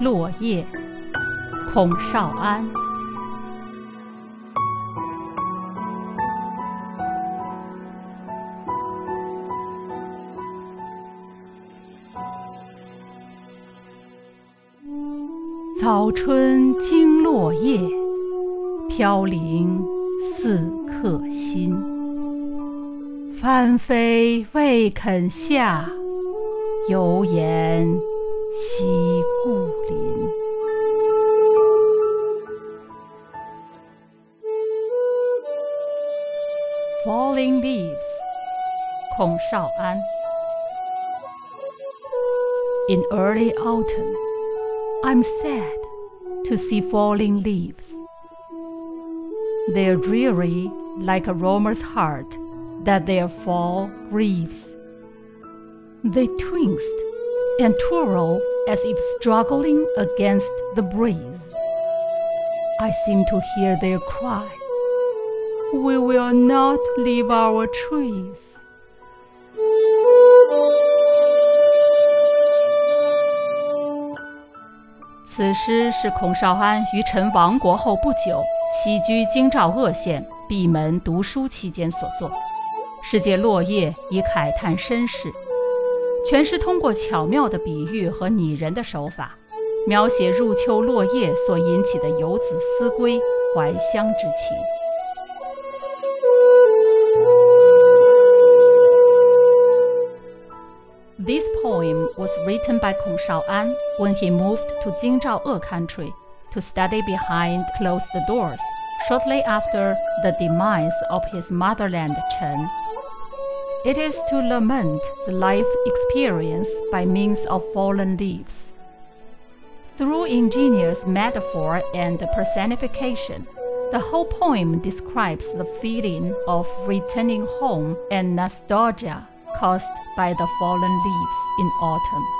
落叶，孔少安。早春惊落叶，飘零似客心。翻飞未肯下，犹言惜故邻。Falling Leaves，孔绍安。In early autumn, I'm sad to see falling leaves. They're dreary like a roamer's heart that their fall grieves. They twinst and twirl as if struggling against the breeze. I seem to hear their cry, We will not leave our trees. 此诗是孔少安于陈亡国后不久，徙居京兆鄂县，闭门读书期间所作。是借落叶以慨叹身世， 全诗通过巧妙的比喻和拟人的手法，描写入秋落叶所引起的游子思归、怀乡之情。This poem was written by Kong Shaoan when he moved to Jingzhao country to study behind closed doors shortly after the demise of his motherland Chen. It is to lament the life experience by means of fallen leaves. Through ingenious metaphor and personification, the whole poem describes the feeling of returning home and nostalgia caused by the fallen leaves in autumn.